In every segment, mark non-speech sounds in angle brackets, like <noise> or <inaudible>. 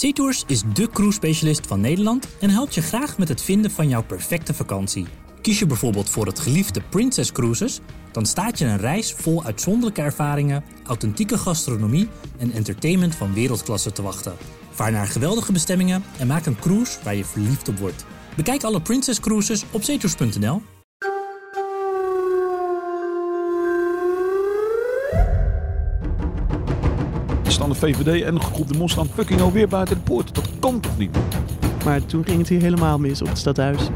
SeaTours is de cruise-specialist van Nederland en helpt je graag met het vinden van jouw perfecte vakantie. Kies je bijvoorbeeld voor het geliefde Princess Cruises, dan staat je een reis vol uitzonderlijke ervaringen, authentieke gastronomie en entertainment van wereldklasse te wachten. Vaar naar geweldige bestemmingen en maak een cruise waar je verliefd op wordt. Bekijk alle Princess Cruises op zeetours.nl. de VVD en groep de Mos staan fucking alweer buiten de poort. Dat kan toch niet? Maar toen ging het hier helemaal mis op het stadhuis.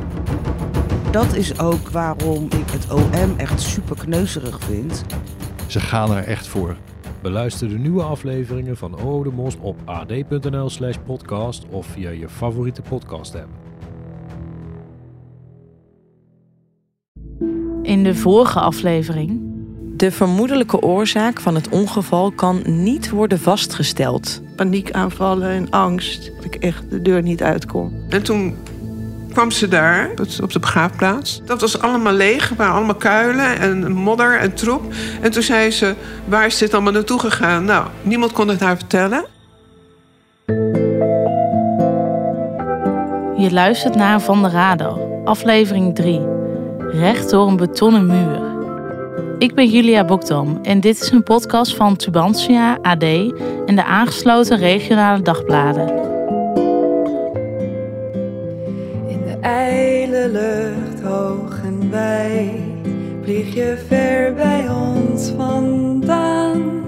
Dat is ook waarom ik het OM echt super kneuzerig vind. Ze gaan er echt voor. Beluister de nieuwe afleveringen van O de Mos op ad.nl slash podcast of via je favoriete podcast app. In de vorige aflevering. De vermoedelijke oorzaak van het ongeval kan niet worden vastgesteld. Paniekaanvallen en angst. Dat ik echt de deur niet uitkom. En toen kwam ze daar op de begraafplaats. Dat was allemaal leeg, er waren allemaal kuilen en modder en troep. En toen zei ze, waar is dit allemaal naartoe gegaan? Nou, niemand kon het haar vertellen. Je luistert naar Van der Radar, aflevering 3. Recht door een betonnen muur. Ik ben Julia Bokdam en dit is een podcast van Tubantia, AD en de aangesloten regionale dagbladen. In de ijle lucht hoog en bij vlieg je ver bij ons vandaan.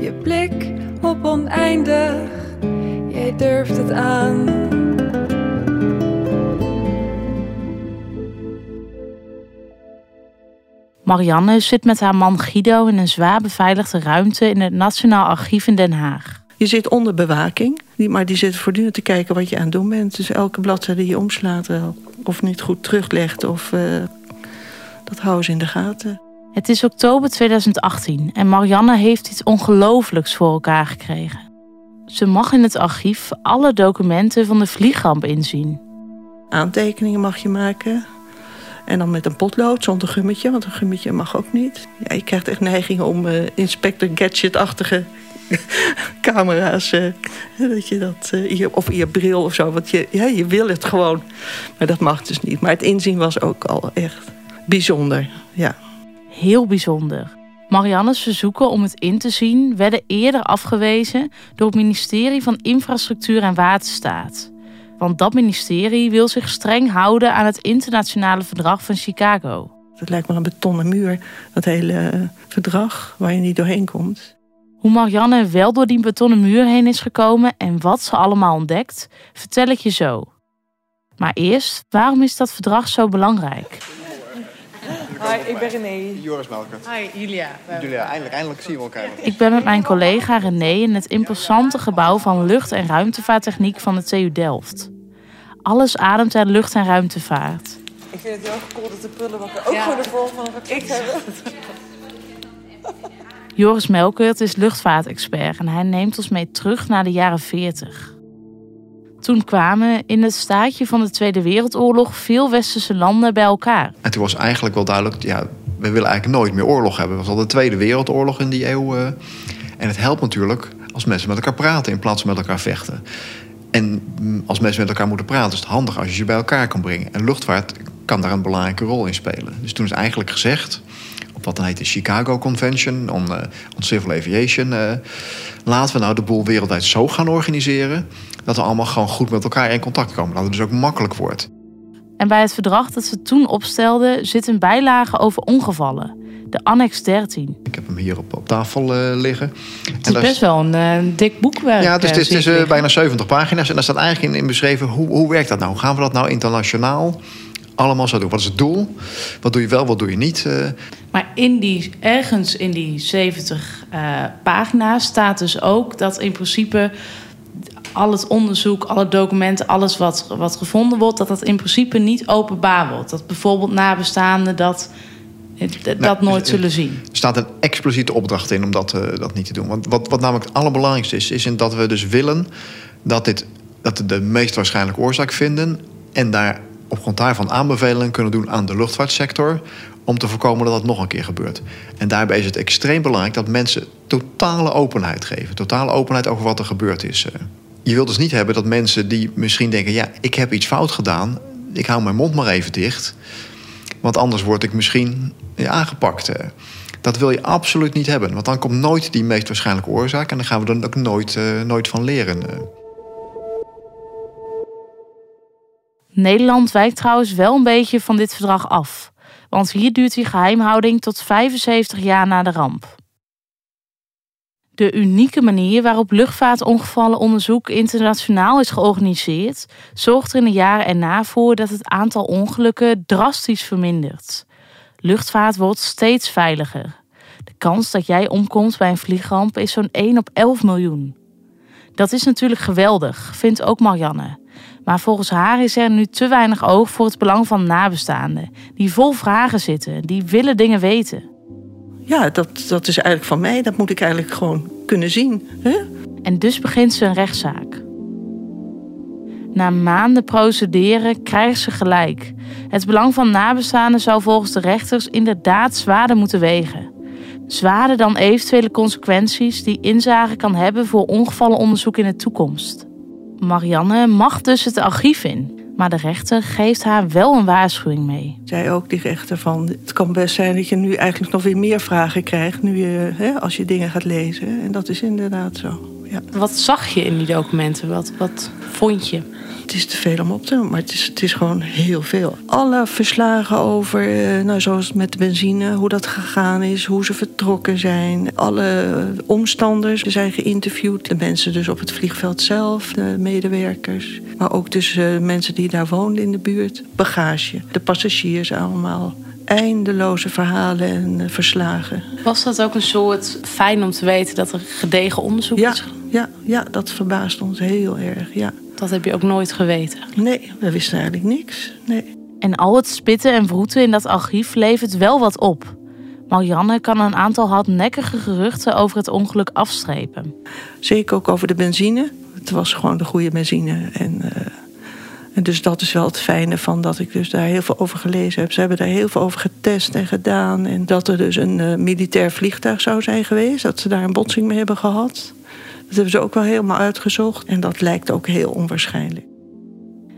Je blik op oneindig, jij durft het aan. Marianne zit met haar man Guido in een zwaar beveiligde ruimte in het Nationaal Archief in Den Haag. Je zit onder bewaking, maar die zit voortdurend te kijken wat je aan het doen bent. Dus elke bladzijde die je omslaat wel. Of niet goed teruglegt, of eh, dat houden ze in de gaten. Het is oktober 2018 en Marianne heeft iets ongelooflijks voor elkaar gekregen. Ze mag in het archief alle documenten van de vliegramp inzien. Aantekeningen mag je maken. En dan met een potlood zonder gummetje, want een gummetje mag ook niet. Ja, je krijgt echt neiging om eh, Inspector Gadget-achtige <laughs> camera's. eh, dat je dat, eh, je- of in je bril of zo. Want je, ja, je wil het gewoon. Maar dat mag dus niet. Maar het inzien was ook al echt bijzonder. Ja. Heel bijzonder. Marianne's verzoeken om het in te zien werden eerder afgewezen door het ministerie van Infrastructuur en Waterstaat. Want dat ministerie wil zich streng houden aan het internationale verdrag van Chicago. Het lijkt wel een betonnen muur, dat hele eh, verdrag waar je niet doorheen komt. Hoe Marianne wel door die betonnen muur heen is gekomen en wat ze allemaal ontdekt, vertel ik je zo. Maar eerst, waarom is dat verdrag zo belangrijk? Hi, ik ben René. Joris Melker. Hi, Julia. Julia, eindelijk, eindelijk zien we elkaar. Ik ben met mijn collega René in het imposante gebouw van lucht- en ruimtevaarttechniek van de TU Delft. Alles ademt aan lucht- en ruimtevaart. Ik vind het heel cool dat de prullenbakken ook gewoon de vorm van een raket hebben. Joris Melkert is luchtvaartexpert en hij neemt ons mee terug naar de jaren 40. Toen kwamen in het staatje van de Tweede Wereldoorlog veel westerse landen bij elkaar. En toen was eigenlijk wel duidelijk, ja, we willen eigenlijk nooit meer oorlog hebben. Het was al de Tweede Wereldoorlog in die eeuw. eh. en het helpt natuurlijk als mensen met elkaar praten in plaats van met elkaar vechten. En mm, als mensen met elkaar moeten praten, is het handig als je ze bij elkaar kan brengen. En luchtvaart kan daar een belangrijke rol in spelen. Dus toen is eigenlijk gezegd, op wat dan heet de Chicago Convention on, eh, Civil Aviation, eh, laten we nou de boel wereldwijd zo gaan organiseren dat we allemaal gewoon goed met elkaar in contact komen. Dat het dus ook makkelijk wordt. En bij het verdrag dat ze toen opstelden zit een bijlage over ongevallen, de Annex 13. Ik heb hem hier op, op tafel eh, liggen. Het is best wel een eh, dik boekwerk. Ja, dus eh, het is, het bijna 70 pagina's. En daar staat eigenlijk in, in beschreven hoe, hoe werkt dat nou? Hoe gaan we dat nou internationaal allemaal zo doen? Wat is het doel? Wat doe je wel, wat doe je niet? Maar in die, ergens in die 70 eh, pagina's staat dus ook dat in principe al het onderzoek, alle documenten, alles wat, wat gevonden wordt, dat dat in principe niet openbaar wordt. Dat bijvoorbeeld nabestaanden dat, dat Nou, nooit eh, zullen zien. Er staat een expliciete opdracht in om dat, eh, dat niet te doen. Want wat, wat namelijk het allerbelangrijkste is, is in dat we dus willen dat, dit, dat we de meest waarschijnlijke oorzaak vinden. En daar op grond daarvan aanbevelingen kunnen doen aan de luchtvaartsector. Om te voorkomen dat dat nog een keer gebeurt. En daarbij is het extreem belangrijk dat mensen totale openheid geven. Totale openheid over wat er gebeurd is. eh. je wilt dus niet hebben dat mensen die misschien denken: ja, ik heb iets fout gedaan, ik hou mijn mond maar even dicht. Want anders word ik misschien aangepakt. Dat wil je absoluut niet hebben. Want dan komt nooit die meest waarschijnlijke oorzaak. En dan gaan we er ook nooit, eh, nooit van leren. eh. Nederland wijkt trouwens wel een beetje van dit verdrag af. Want hier duurt die geheimhouding tot 75 jaar na de ramp. De unieke manier waarop luchtvaartongevallenonderzoek internationaal is georganiseerd, zorgt er in de jaren erna voor dat het aantal ongelukken drastisch vermindert. Luchtvaart wordt steeds veiliger. De kans dat jij omkomt bij een vliegramp is zo'n 1 op 11 miljoen. Dat is natuurlijk geweldig, vindt ook Marianne. Maar volgens haar is er nu te weinig oog voor het belang van nabestaanden, die vol vragen zitten, die willen dingen weten. Ja, dat, dat is eigenlijk van mij. Dat moet ik eigenlijk gewoon kunnen zien. Hè? En dus begint ze een rechtszaak. Na maanden procederen krijgt ze gelijk. Het belang van nabestaanden zou volgens de rechters inderdaad zwaarder moeten wegen. Zwaarder dan eventuele consequenties die inzage kan hebben voor ongevallenonderzoek in de toekomst. Marianne mag dus het archief in, maar de rechter geeft haar wel een waarschuwing mee. Zei ook die rechter van, het kan best zijn dat je nu eigenlijk nog weer meer vragen krijgt nu je, hè, als je dingen gaat lezen. En dat is inderdaad zo. Ja. Wat zag je in die documenten? Wat, wat vond je? Het is te veel om op te noemen, maar het is, het is gewoon heel veel. Alle verslagen over, eh, nou, zoals met de benzine, hoe dat gegaan is, hoe ze vertrokken zijn. Alle omstanders zijn geïnterviewd. De mensen dus op het vliegveld zelf, de medewerkers. Maar ook dus eh, mensen die daar woonden in de buurt. Bagage, de passagiers allemaal. Eindeloze verhalen en eh, verslagen. Was dat ook een soort fijn om te weten dat er gedegen onderzoek Ja, is? ja, ja, dat verbaast ons heel erg, ja. Dat heb je ook nooit geweten. Nee, we wisten eigenlijk niks. Nee. En al het spitten en vroeten in dat archief levert wel wat op. Marianne kan een aantal hardnekkige geruchten over het ongeluk afstrepen. Zeker ook over de benzine. Het was gewoon de goede benzine. En, eh, en dus dat is wel het fijne van dat ik dus daar heel veel over gelezen heb. Ze hebben daar heel veel over getest en gedaan. En dat er dus een eh, militair vliegtuig zou zijn geweest. Dat ze daar een botsing mee hebben gehad. Dat hebben ze ook wel helemaal uitgezocht. En dat lijkt ook heel onwaarschijnlijk.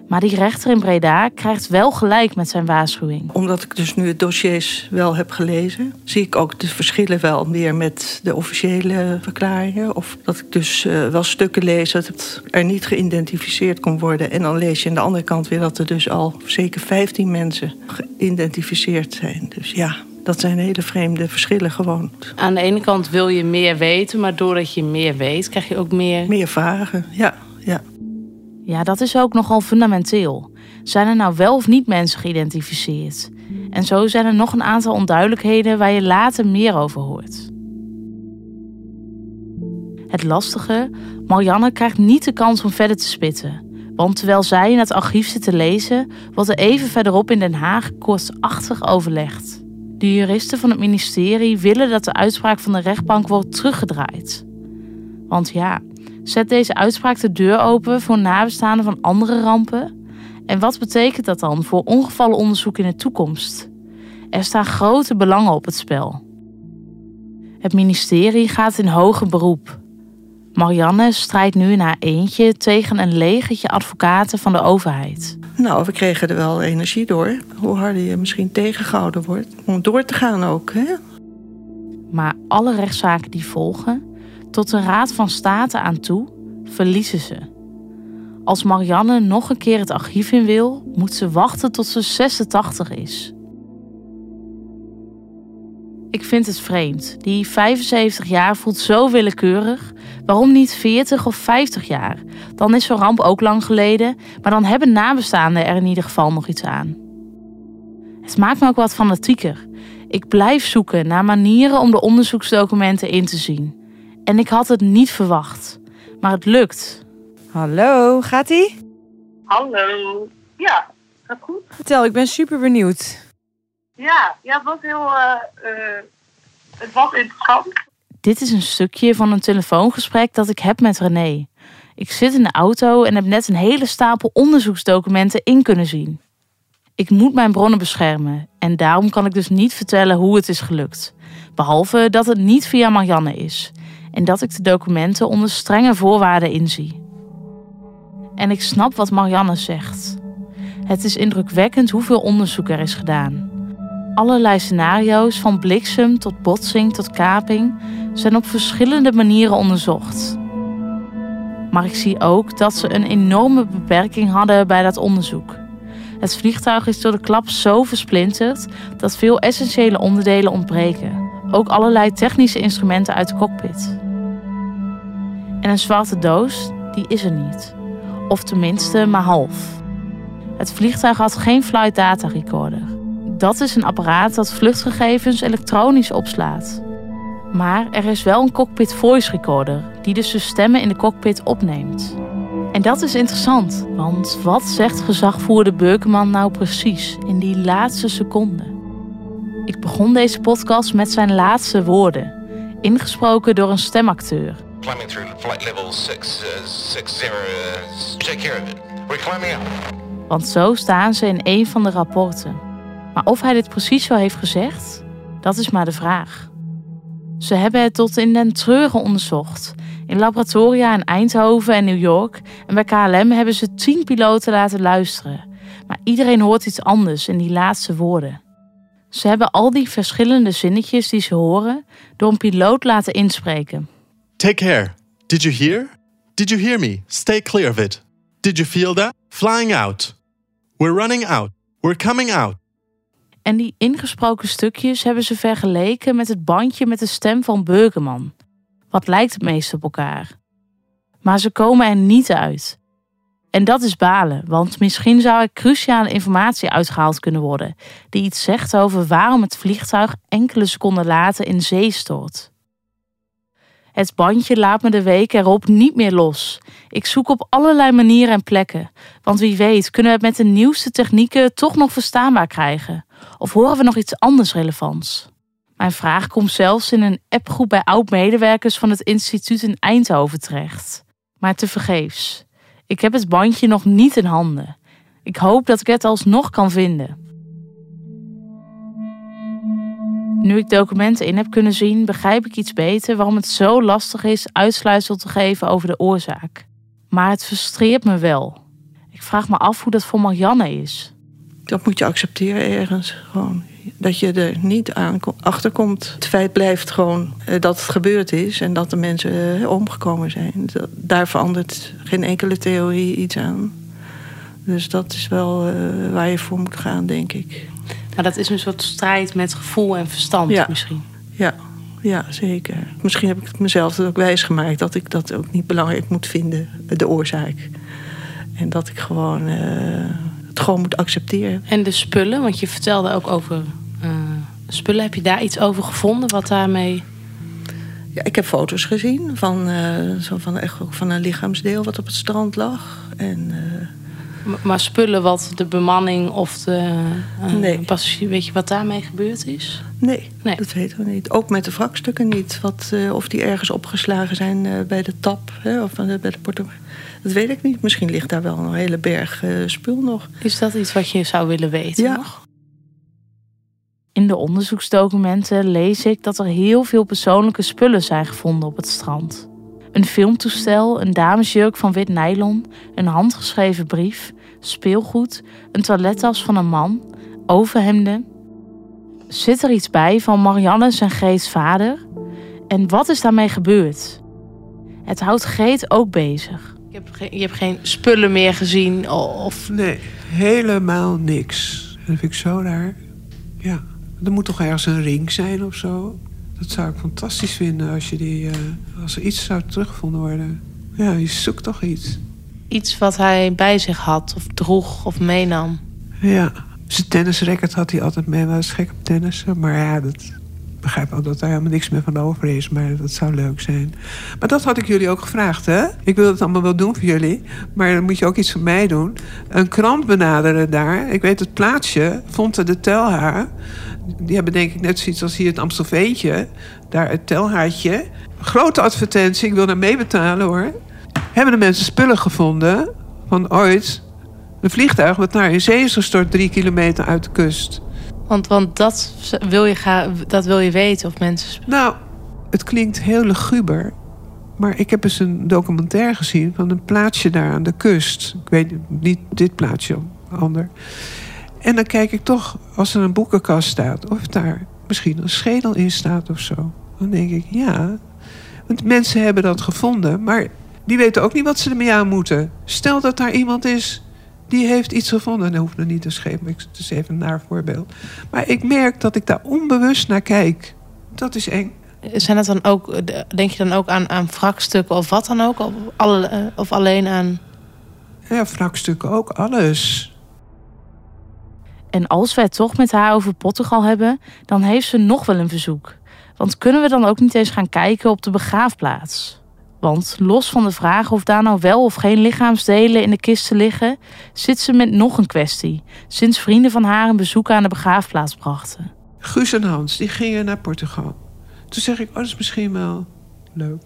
Maar die rechter in Breda krijgt wel gelijk met zijn waarschuwing. Omdat ik dus nu het dossiers wel heb gelezen, zie ik ook de verschillen wel meer met de officiële verklaringen. Of dat ik dus eh, wel stukken lees dat het er niet geïdentificeerd kon worden. En dan lees je aan de andere kant weer dat er dus al zeker 15 mensen geïdentificeerd zijn. Dus ja, dat zijn hele vreemde verschillen gewoon. Aan de ene kant wil je meer weten, maar doordat je meer weet, krijg je ook meer. Meer vragen, ja. ja. Ja, dat is ook nogal fundamenteel. Zijn er nou wel of niet mensen geïdentificeerd? En zo zijn er nog een aantal onduidelijkheden waar je later meer over hoort. Het lastige, Marianne krijgt niet de kans om verder te spitten. Want terwijl zij in het archief zit te lezen, wordt er even verderop in Den Haag kortachtig overlegd. De juristen van het ministerie willen dat de uitspraak van de rechtbank wordt teruggedraaid. Want ja, zet deze uitspraak de deur open voor nabestaanden van andere rampen? En wat betekent dat dan voor ongevallenonderzoek in de toekomst? Er staan grote belangen op het spel. Het ministerie gaat in hoger beroep. Marianne strijdt nu in haar eentje tegen een legertje advocaten van de overheid. Nou, we kregen er wel energie door. Hoe harder je misschien tegengehouden wordt. Om door te gaan ook, hè? Maar alle rechtszaken die volgen, tot de Raad van State aan toe, verliezen ze. Als Marianne nog een keer het archief in wil, moet ze wachten tot ze 86 is. Ik vind het vreemd. Die 75 jaar voelt zo willekeurig. Waarom niet 40 of 50 jaar? Dan is zo'n ramp ook lang geleden, maar dan hebben nabestaanden er in ieder geval nog iets aan. Het maakt me ook wat fanatieker. Ik blijf zoeken naar manieren om de onderzoeksdocumenten in te zien. En ik had het niet verwacht. Maar het lukt. Hallo, gaat ie? Hallo. Ja, gaat goed. Vertel, ik ben super benieuwd. Ja, ja het was heel eh, eh, het was interessant. Dit is een stukje van een telefoongesprek dat ik heb met René. Ik zit in de auto en heb net een hele stapel onderzoeksdocumenten in kunnen zien. Ik moet mijn bronnen beschermen en daarom kan ik dus niet vertellen hoe het is gelukt. Behalve dat het niet via Marianne is en dat ik de documenten onder strenge voorwaarden inzie. En ik snap wat Marianne zegt. Het is indrukwekkend hoeveel onderzoek er is gedaan. Allerlei scenario's, van bliksem tot botsing tot kaping, zijn op verschillende manieren onderzocht. Maar ik zie ook dat ze een enorme beperking hadden bij dat onderzoek. Het vliegtuig is door de klap zo versplinterd dat veel essentiële onderdelen ontbreken. Ook allerlei technische instrumenten uit de cockpit. En een zwarte doos, die is er niet. Of tenminste maar half. Het vliegtuig had geen flight data recorder. Dat is een apparaat dat vluchtgegevens elektronisch opslaat. Maar er is wel een cockpit voice recorder die dus de stemmen in de cockpit opneemt. En dat is interessant, want wat zegt gezagvoerder Beukman nou precies in die laatste seconde? Ik begon deze podcast met zijn laatste woorden, ingesproken door een stemacteur. Climbing through flight level 660. take care of it. We're climbing out. Want zo staan ze in een van de rapporten. Maar of hij dit precies zo heeft gezegd, dat is maar de vraag. Ze hebben het tot in den treuren onderzocht. In laboratoria in Eindhoven en New York. En bij KLM hebben ze tien piloten laten luisteren. Maar iedereen hoort iets anders in die laatste woorden. Ze hebben al die verschillende zinnetjes die ze horen door een piloot laten inspreken. Take care. Did you hear? Did you hear me? Stay clear of it. Did you feel that? Flying out. We're running out. We're coming out. En die ingesproken stukjes hebben ze vergeleken met het bandje met de stem van Beugeman. Wat lijkt het meest op elkaar? Maar ze komen er niet uit. En dat is balen, want misschien zou er cruciale informatie uitgehaald kunnen worden, die iets zegt over waarom het vliegtuig enkele seconden later in zee stort. Het bandje laat me de week erop niet meer los. Ik zoek op allerlei manieren en plekken, want wie weet kunnen we het met de nieuwste technieken toch nog verstaanbaar krijgen. Of horen we nog iets anders relevants? Mijn vraag komt zelfs in een appgroep bij oud-medewerkers van het instituut in Eindhoven terecht. Maar tevergeefs. Ik heb het bandje nog niet in handen. Ik hoop dat ik het alsnog kan vinden. Nu ik documenten in heb kunnen zien, begrijp ik iets beter waarom het zo lastig is uitsluitsel te geven over de oorzaak. Maar het frustreert me wel. Ik vraag me af hoe dat voor Marianne is. Dat moet je accepteren ergens. Gewoon. Dat je er niet aan achter komt. Het feit blijft gewoon eh, dat het gebeurd is en dat de mensen eh, omgekomen zijn. Daar verandert geen enkele theorie iets aan. Dus dat is wel uh, waar je voor moet gaan, denk ik. Maar dat is een soort strijd met gevoel en verstand ja. misschien. Ja. ja, zeker. Misschien heb ik het mezelf ook wijsgemaakt dat ik dat ook niet belangrijk moet vinden, de oorzaak. En dat ik gewoon uh, het gewoon moet accepteren. En de spullen, want je vertelde ook over uh, spullen. Heb je daar iets over gevonden wat daarmee. Ja, ik heb foto's gezien van, uh, zo van, echt ook van een lichaamsdeel wat op het strand lag. En, maar spullen wat de bemanning of de nee. passagier, weet je wat daarmee gebeurd is? Nee, nee, dat weten we niet. Ook met de wrakstukken niet. Wat, of die ergens opgeslagen zijn bij de tap hè, of bij de portemonnee. Dat weet ik niet. Misschien ligt daar wel een hele berg spul nog. Is dat iets wat je zou willen weten ja. nog? In de onderzoeksdocumenten lees ik dat er heel veel persoonlijke spullen zijn gevonden op het strand. Een filmtoestel, een damesjurk van wit nylon, een handgeschreven brief, speelgoed, een toilettas van een man, overhemden. Zit er iets bij van Marianne en Greets vader? En wat is daarmee gebeurd? Het houdt Greet ook bezig. Je hebt geen, je hebt geen spullen meer gezien? Of... Nee, helemaal niks. Dat vind ik zo raar. Ja, er moet toch ergens een ring zijn of zo? Dat zou ik fantastisch vinden als, je die, uh, als er iets zou teruggevonden worden. Ja, je zoekt toch iets. Iets wat hij bij zich had, of droeg, of meenam. Ja, zijn tennisracket had hij altijd mee. Hij was gek op tennissen. Maar ja, dat, begrijp ook dat daar helemaal niks meer van over is. Maar dat zou leuk zijn. Maar dat had ik jullie ook gevraagd, hè? Ik wil het allemaal wel doen voor jullie. Maar dan moet je ook iets voor mij doen. Een krant benaderen daar. Ik weet het plaatsje, Fonte de Telhaar. Die hebben denk ik net zoiets als hier het Amstelveentje. Daar het telhaartje. Grote advertentie, ik wil daar meebetalen hoor. Hebben de mensen spullen gevonden van ooit een vliegtuig wat naar in zee is gestort drie kilometer uit de kust. Want, want dat, wil je ga, dat wil je weten of mensen. Nou, het klinkt heel luguber. Maar ik heb eens een documentaire gezien van een plaatsje daar aan de kust. Ik weet niet dit plaatsje, ander. En dan kijk ik toch, als er een boekenkast staat, of daar misschien een schedel in staat of zo. Dan denk ik, ja. Want mensen hebben dat gevonden, maar die weten ook niet wat ze ermee aan moeten. Stel dat daar iemand is die heeft iets gevonden. Dat hoeft nog niet te schepen, het is even een naar voorbeeld. Maar ik merk dat ik daar onbewust naar kijk. Dat is eng. Zijn dat dan ook, denk je dan ook aan, aan wrakstukken of wat dan ook? Of, alle, of alleen aan. Ja, wrakstukken ook, alles. En als we het toch met haar over Portugal hebben, dan heeft ze nog wel een verzoek. Want kunnen we dan ook niet eens gaan kijken op de begraafplaats? Los van de vraag of daar nou wel of geen lichaamsdelen in de kisten liggen, zit ze met nog een kwestie. Sinds vrienden van haar een bezoek aan de begraafplaats brachten. Guus en Hans, die gingen naar Portugal. Toen zeg ik, oh, dat is misschien wel leuk.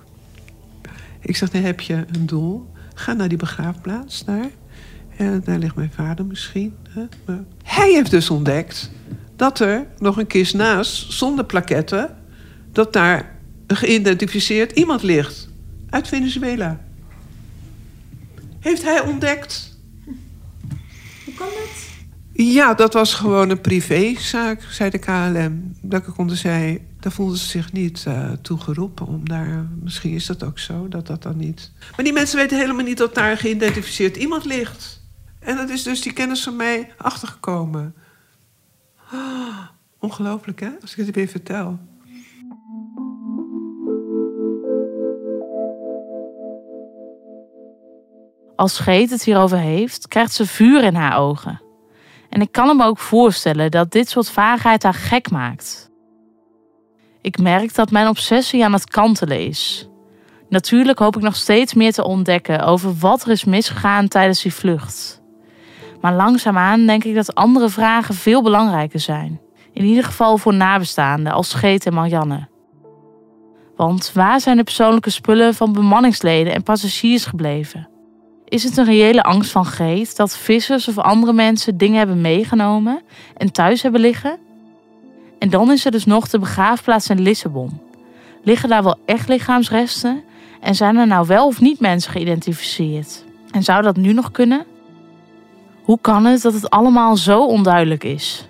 Ik zeg, dan heb je een doel. Ga naar die begraafplaats daar. En daar ligt mijn vader misschien. Hè? Maar hij heeft dus ontdekt dat er nog een kist naast, zonder plaketten... dat daar een geïdentificeerd iemand ligt. Uit Venezuela. Heeft hij ontdekt. Hoe kan dat? Ja, dat was gewoon een privézaak, zei de KLM. Dat konden zij, daar voelden ze zich niet uh, toegeroepen om daar. Misschien is dat ook zo, dat dat dan niet. Maar die mensen weten helemaal niet dat daar geïdentificeerd iemand ligt. En dat is dus die kennis van mij achtergekomen. Oh, <gasps> ongelooflijk, hè? Als ik het weer vertel. Als Geet het hierover heeft, krijgt ze vuur in haar ogen. En ik kan hem ook voorstellen dat dit soort vaagheid haar gek maakt. Ik merk dat mijn obsessie aan het kantelen is. Natuurlijk hoop ik nog steeds meer te ontdekken over wat er is misgegaan tijdens die vlucht. Maar langzaamaan denk ik dat andere vragen veel belangrijker zijn. In ieder geval voor nabestaanden als Geet en Marianne. Want waar zijn de persoonlijke spullen van bemanningsleden en passagiers gebleven? Is het een reële angst van Geet dat vissers of andere mensen dingen hebben meegenomen en thuis hebben liggen? En dan is er dus nog de begraafplaats in Lissabon. Liggen daar wel echt lichaamsresten? En zijn er nou wel of niet mensen geïdentificeerd? En zou dat nu nog kunnen? Hoe kan het dat het allemaal zo onduidelijk is?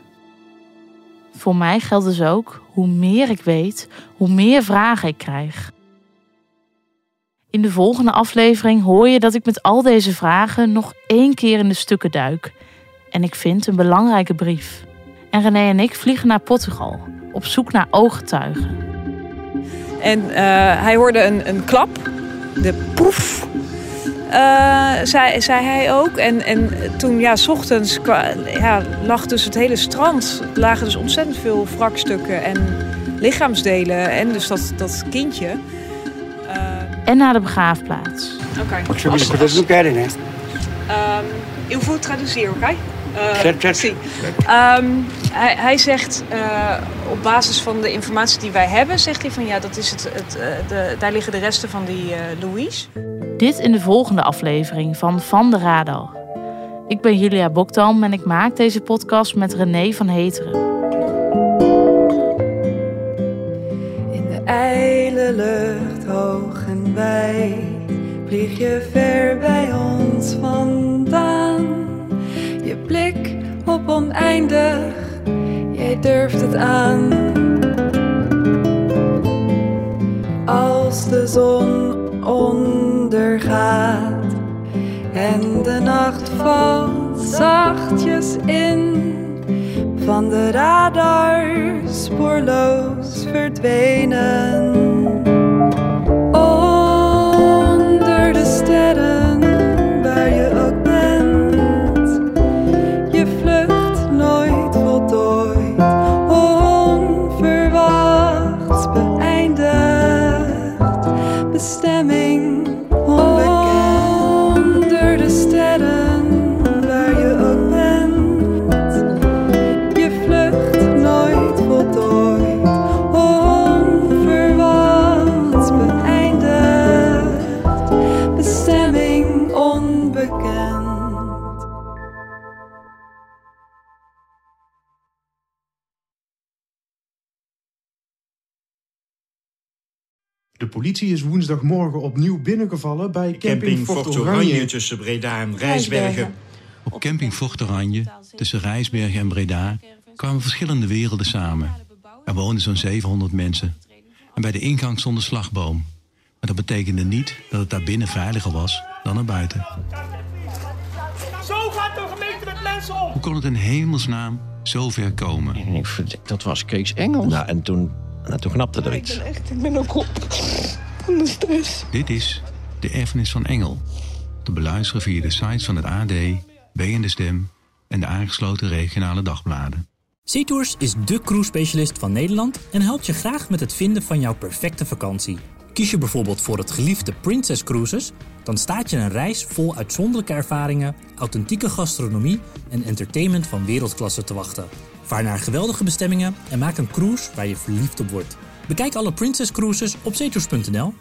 Voor mij geldt dus ook, hoe meer ik weet, hoe meer vragen ik krijg. In de volgende aflevering hoor je dat ik met al deze vragen nog één keer in de stukken duik. En ik vind een belangrijke brief. En René en ik vliegen naar Portugal, op zoek naar ooggetuigen. En uh, hij hoorde een, een klap, de proef, uh, zei, zei hij ook. En, en toen, ja, s ochtends ja, lag dus het hele strand. Er lagen dus ontzettend veel wrakstukken en lichaamsdelen. En dus dat, dat kindje. En naar de begraafplaats. Oké. Okay. Querem, né? Um, eu vou traduzir, oké? Okay? Uh, zie. Um, hij, hij, zegt uh, op basis van de informatie die wij hebben, zegt hij van ja, dat is het, het uh, de, daar liggen de resten van die Louise. Dit in de volgende aflevering van Van de Radar. Ik ben Julia Bokdam en ik maak deze podcast met René van Heteren. In de ijle lucht wij vlieg je ver bij ons vandaan. Je blik op oneindig, jij durft het aan. Als de zon ondergaat en de nacht valt zachtjes in, van de radar spoorloos verdwenen. Onder De politie is woensdagmorgen opnieuw binnengevallen bij camping, Fort Oranje. tussen Breda en Rijsbergen. Op camping Fort Oranje, tussen Rijsbergen en Breda, kwamen verschillende werelden samen. Er woonden zo'n 700 mensen. En bij de ingang stond een slagboom. Maar dat betekende niet dat het daar binnen veiliger was dan er buiten. Zo gaat de gemeente met mensen om! Hoe kon het in hemelsnaam zo ver komen? Dat was Kees Engels. Nou, en toen, nou, toen knapte er iets. Echt, ik ben ook op van de stress. Dit is De Erfenis van Engel. Te beluisteren via de sites van het AD, BN De Stem en de aangesloten regionale dagbladen. SeaTours is de cruise-specialist van Nederland en helpt je graag met het vinden van jouw perfecte vakantie. Kies je bijvoorbeeld voor het geliefde Princess Cruises, dan staat je een reis vol uitzonderlijke ervaringen, authentieke gastronomie en entertainment van wereldklasse te wachten. Vaar naar geweldige bestemmingen en maak een cruise waar je verliefd op wordt. Bekijk alle Princess Cruises op zeetours.nl